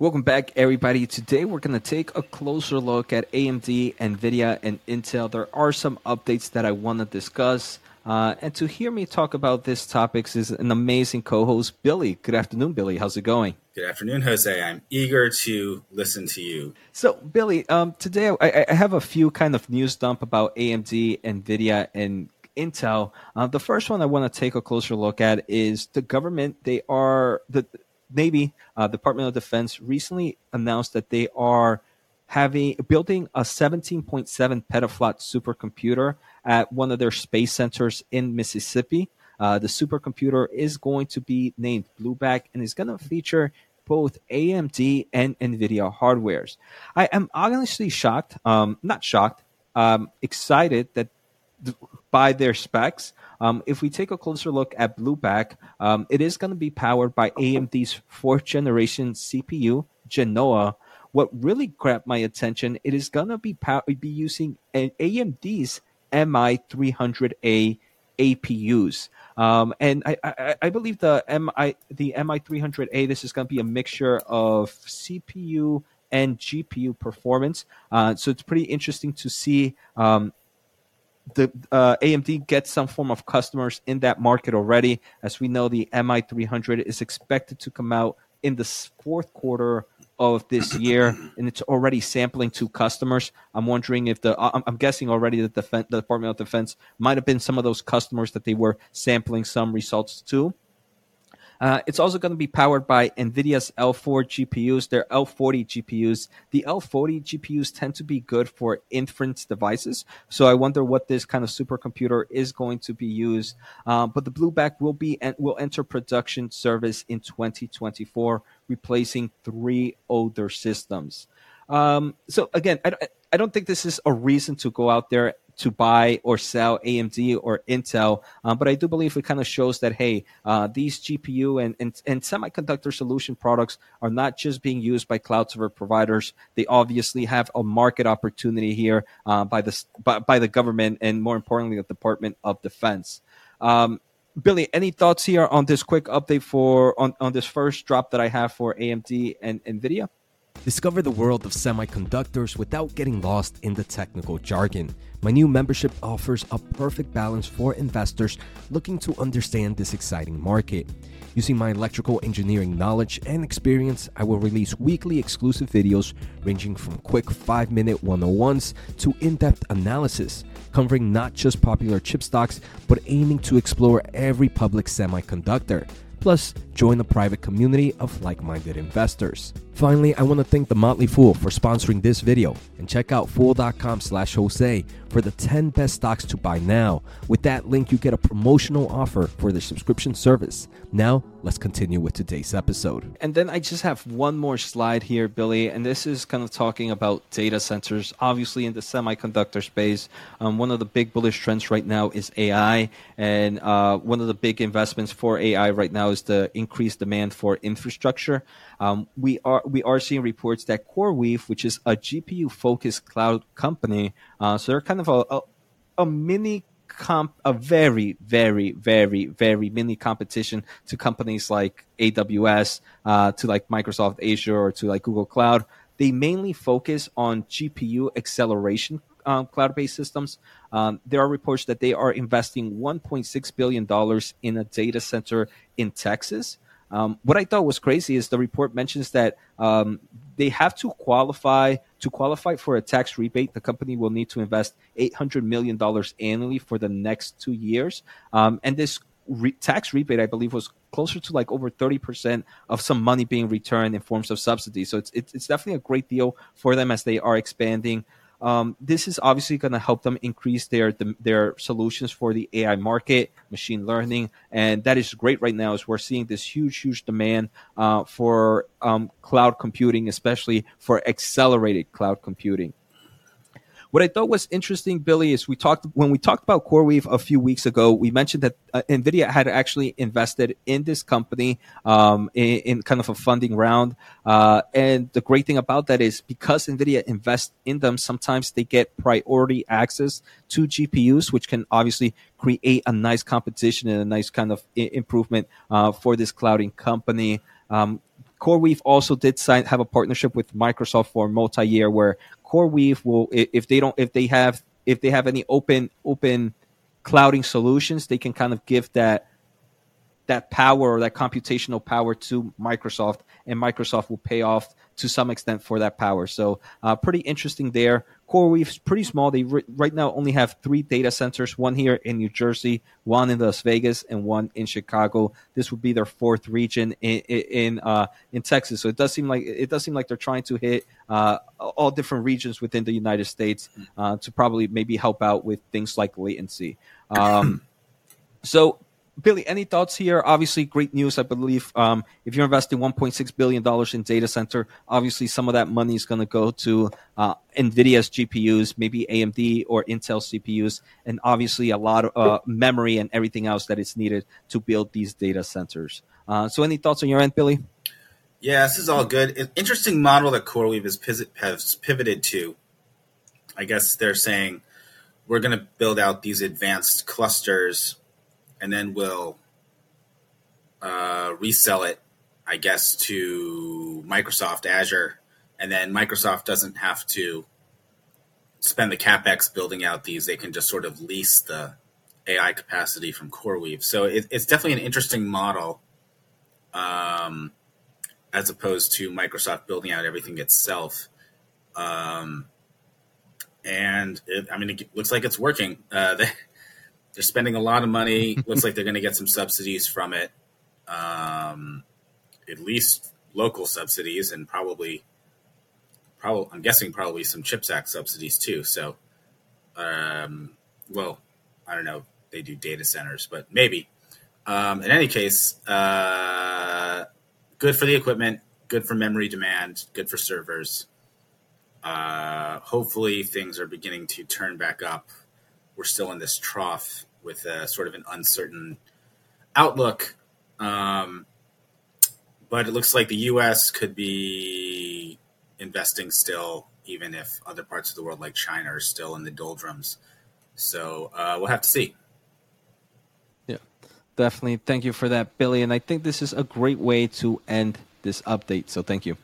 Welcome back, everybody. Today we're going to take a closer look at AMD, NVIDIA, and Intel. There are some updates that I want to discuss. Uh, and to hear me talk about these topics is an amazing co host, Billy. Good afternoon, Billy. How's it going? Good afternoon, Jose. I'm eager to listen to you. So, Billy, um, today I, I, have a few kind of news dump about AMD, NVIDIA, and Intel. Uh, the first one I want to take a closer look at is the government. They are the Navy, uh, Department of Defense, recently announced that they are having building a 17.7 petaflop supercomputer at one of their space centers in Mississippi. Uh, the supercomputer is going to be named Blueback and is going to feature both AMD and NVIDIA hardwares. I am honestly shocked, um, not shocked, um, excited that th- by their specs. Um, if we take a closer look at Blueback, um, it is going to be powered by AMD's fourth generation CPU, Genoa. What really grabbed my attention, it is going to be pow- be using an AMD's MI300A APUs. Um, and I, I, I, believe the MI the MI300A this is going to be a mixture of CPU and GPU performance. Uh, so it's pretty interesting to see um, the uh, AMD gets some form of customers in that market already. As we know, the MI300 is expected to come out in the fourth quarter of this year, and it's already sampling to customers. I'm wondering if the I'm guessing already that the, the Department of Defense might have been some of those customers that they were sampling some results to. Uh, it's also going to be powered by NVIDIA's L4 GPUs, their L40 GPUs. The L40 GPUs tend to be good for inference devices. So I wonder what this kind of supercomputer is going to be used. Um, but the Blueback will be and will enter production service in 2024, replacing three older systems. Um, so again, I, I don't think this is a reason to go out there to buy or sell AMD or Intel, um, but I do believe it kind of shows that hey, uh, these GPU and, and, and semiconductor solution products are not just being used by cloud server providers. They obviously have a market opportunity here uh, by the by, by, the government and more importantly, the Department of Defense. Um, Billy, any thoughts here on this quick update for on, on this first drop that I have for AMD and NVIDIA? Discover the world of semiconductors without getting lost in the technical jargon. My new membership offers a perfect balance for investors looking to understand this exciting market. Using my electrical engineering knowledge and experience, I will release weekly exclusive videos ranging from quick 5 minute 101s to in depth analysis, covering not just popular chip stocks, but aiming to explore every public semiconductor. Plus, join the private community of like minded investors. Finally, I want to thank the Motley Fool for sponsoring this video and check out fool.com slash Jose for the 10 best stocks to buy now. With that link, you get a promotional offer for the subscription service. Now, let's continue with today's episode. And then I just have one more slide here, Billy, and this is kind of talking about data centers. Obviously, in the semiconductor space, um, one of the big bullish trends right now is AI, and uh, one of the big investments for AI right now is the increased demand for infrastructure. Um, we are we are seeing reports that CoreWeave, which is a GPU focused cloud company, uh, so they're kind of a, a, a mini comp, a very, very, very, very mini competition to companies like AWS, uh, to like Microsoft Azure, or to like Google Cloud. They mainly focus on GPU acceleration um, cloud-based systems. Um, there are reports that they are investing 1.6 billion dollars in a data center in Texas. Um, what I thought was crazy is the report mentions that um, they have to qualify to qualify for a tax rebate. The company will need to invest eight hundred million dollars annually for the next two years, um, and this re- tax rebate, I believe, was closer to like over thirty percent of some money being returned in forms of subsidies. So it's, it's it's definitely a great deal for them as they are expanding. Um, this is obviously going to help them increase their their solutions for the AI market, machine learning, and that is great right now. As we're seeing this huge, huge demand uh, for um, cloud computing, especially for accelerated cloud computing. What I thought was interesting, Billy, is we talked when we talked about CoreWeave a few weeks ago. We mentioned that uh, Nvidia had actually invested in this company um, in, in, kind of a funding round. Uh, and the great thing about that is because Nvidia invests in them, sometimes they get priority access to GPUs, which can obviously create a nice competition and a nice kind of I- improvement uh, for this clouding company. Um, CoreWeave also did sign have a partnership with Microsoft for multi-year, where CoreWeave will, if they don't, if they have, if they have any open open clouding solutions, they can kind of give that that power or that computational power to Microsoft, and Microsoft will pay off to some extent for that power. So, uh, pretty interesting there. CoreWeave's pretty small. They re- right now only have three data centers: one here in New Jersey, one in Las Vegas, and one in Chicago. This would be their fourth region in in, uh, in Texas. So it does seem like it does seem like they're trying to hit uh, all different regions within the United States uh, to probably maybe help out with things like latency. Um, so Billy, any thoughts here? Obviously, great news. I believe um, if you're investing 1.6 billion dollars in data center, obviously some of that money is going to go to uh, Nvidia's GPUs, maybe AMD or Intel CPUs, and obviously a lot of uh, memory and everything else that is needed to build these data centers. Uh, so, any thoughts on your end, Billy? Yeah, this is all good. Interesting model that CoreWeave has, has pivoted to. I guess they're saying we're going to build out these advanced clusters and then we'll uh, resell it, I guess, to Microsoft Azure, and then Microsoft doesn't have to spend the capex building out these; they can just sort of lease the AI capacity from CoreWeave. So it, it's definitely an interesting model, um, as opposed to Microsoft building out everything itself. Um, and it, I mean, it looks like it's working. Uh, they, they're spending a lot of money. Looks like they're going to get some subsidies from it, um, at least local subsidies, and probably, probably I'm guessing probably some CHIPS Act subsidies too. So, um, well, I don't know. They do data centers, but maybe. Um, in any case, uh, good for the equipment, good for memory demand, good for servers. Uh, hopefully, things are beginning to turn back up we're still in this trough with a sort of an uncertain outlook. Um, but it looks like the U.S. could be investing still, even if other parts of the world, like China, are still in the doldrums. So uh, we'll have to see. Yeah, definitely. Thank you for that, Billy. And I think this is a great way to end this update. So thank you.